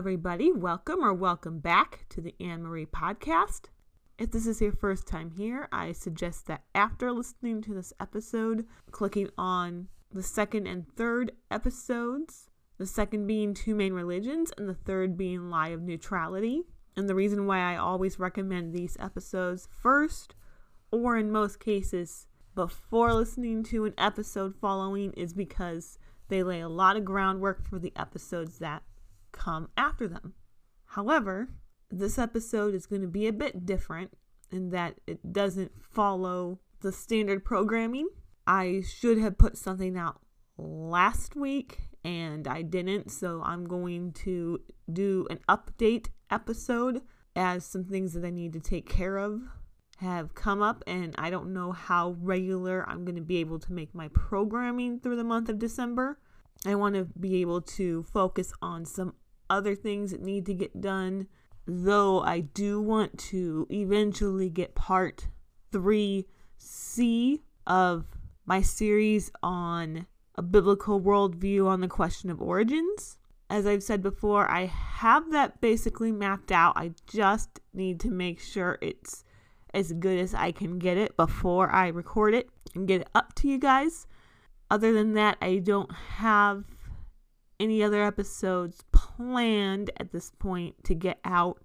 everybody. Welcome or welcome back to the Anne Marie podcast. If this is your first time here, I suggest that after listening to this episode, clicking on the second and third episodes, the second being Two Main Religions, and the third being Lie of Neutrality. And the reason why I always recommend these episodes first, or in most cases, before listening to an episode following, is because they lay a lot of groundwork for the episodes that come after them. However, this episode is going to be a bit different in that it doesn't follow the standard programming. I should have put something out last week and I didn't, so I'm going to do an update episode as some things that I need to take care of have come up and I don't know how regular I'm going to be able to make my programming through the month of December. I want to be able to focus on some other things that need to get done, though I do want to eventually get part 3C of my series on a biblical worldview on the question of origins. As I've said before, I have that basically mapped out. I just need to make sure it's as good as I can get it before I record it and get it up to you guys. Other than that, I don't have any other episodes planned at this point to get out.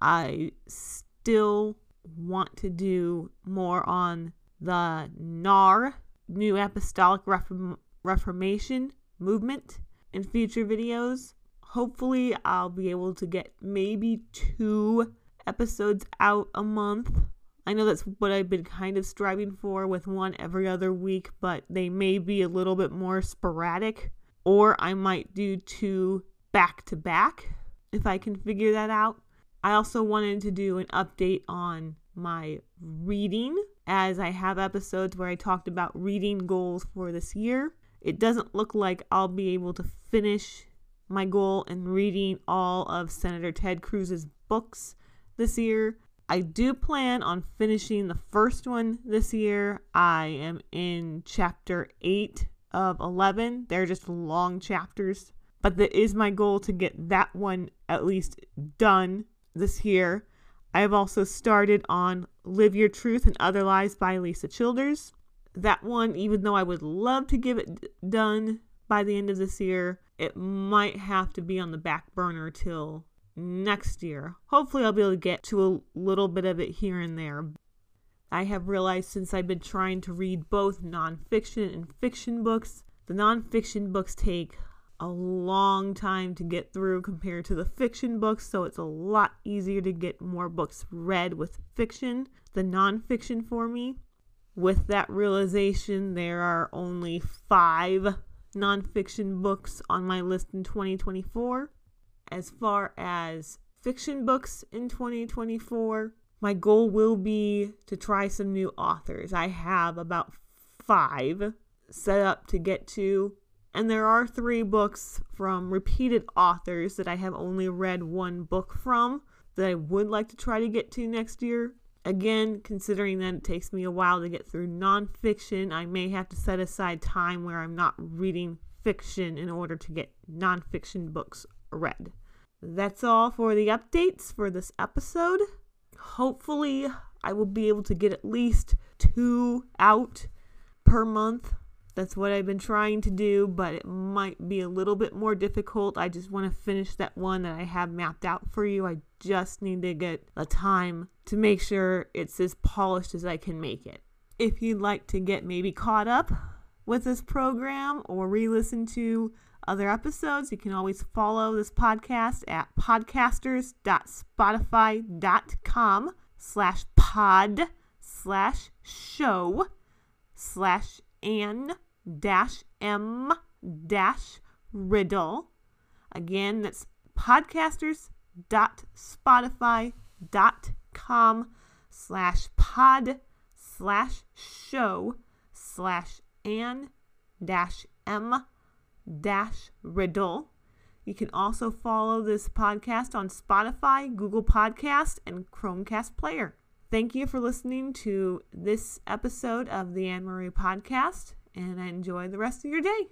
I still want to do more on the NAR, New Apostolic Reform- Reformation movement in future videos. Hopefully, I'll be able to get maybe two episodes out a month. I know that's what I've been kind of striving for with one every other week, but they may be a little bit more sporadic or I might do two back to back if I can figure that out. I also wanted to do an update on my reading as I have episodes where I talked about reading goals for this year. It doesn't look like I'll be able to finish my goal in reading all of Senator Ted Cruz's books this year. I do plan on finishing the first one this year. I am in chapter 8 of 11. They're just long chapters. But that is my goal to get that one at least done this year. I have also started on Live Your Truth and Other Lies by Alisa Childers. That one, even though I would love to give it done by the end of this year, it might have to be on the back burner till next year. Hopefully, I'll be able to get to a little bit of it here and there. I have realized since I've been trying to read both nonfiction and fiction books, the nonfiction books take a long time to get through compared to the fiction books, so it's a lot easier to get more books read with fiction than nonfiction for me. With that realization, there are only five nonfiction books on my list in 2024. As far as fiction books in 2024, my goal will be to try some new authors. I have about five set up to get to, and there are three books from repeated authors that I have only read one book from that I would like to try to get to next year. Again, considering that it takes me a while to get through nonfiction, I may have to set aside time where I'm not reading fiction in order to get nonfiction books read. That's all for the updates for this episode hopefully I will be able to get at least two out per month. That's what I've been trying to do, but it might be a little bit more difficult. I just want to finish that one that I have mapped out for you. I just need to get the time to make sure it's as polished as I can make it. If you'd like to get maybe caught up with this program or re listen to other episodes, you can always follow this podcast at podcasters.spotify.com slash pod slash show slash an dash m dash riddle. Again, that's podcasters.spotify.com slash pod slash show slash an dash m dash riddle. You can also follow this podcast on Spotify, Google Podcast, and Chromecast Player. Thank you for listening to this episode of the Anne Marie Podcast, and enjoy the rest of your day.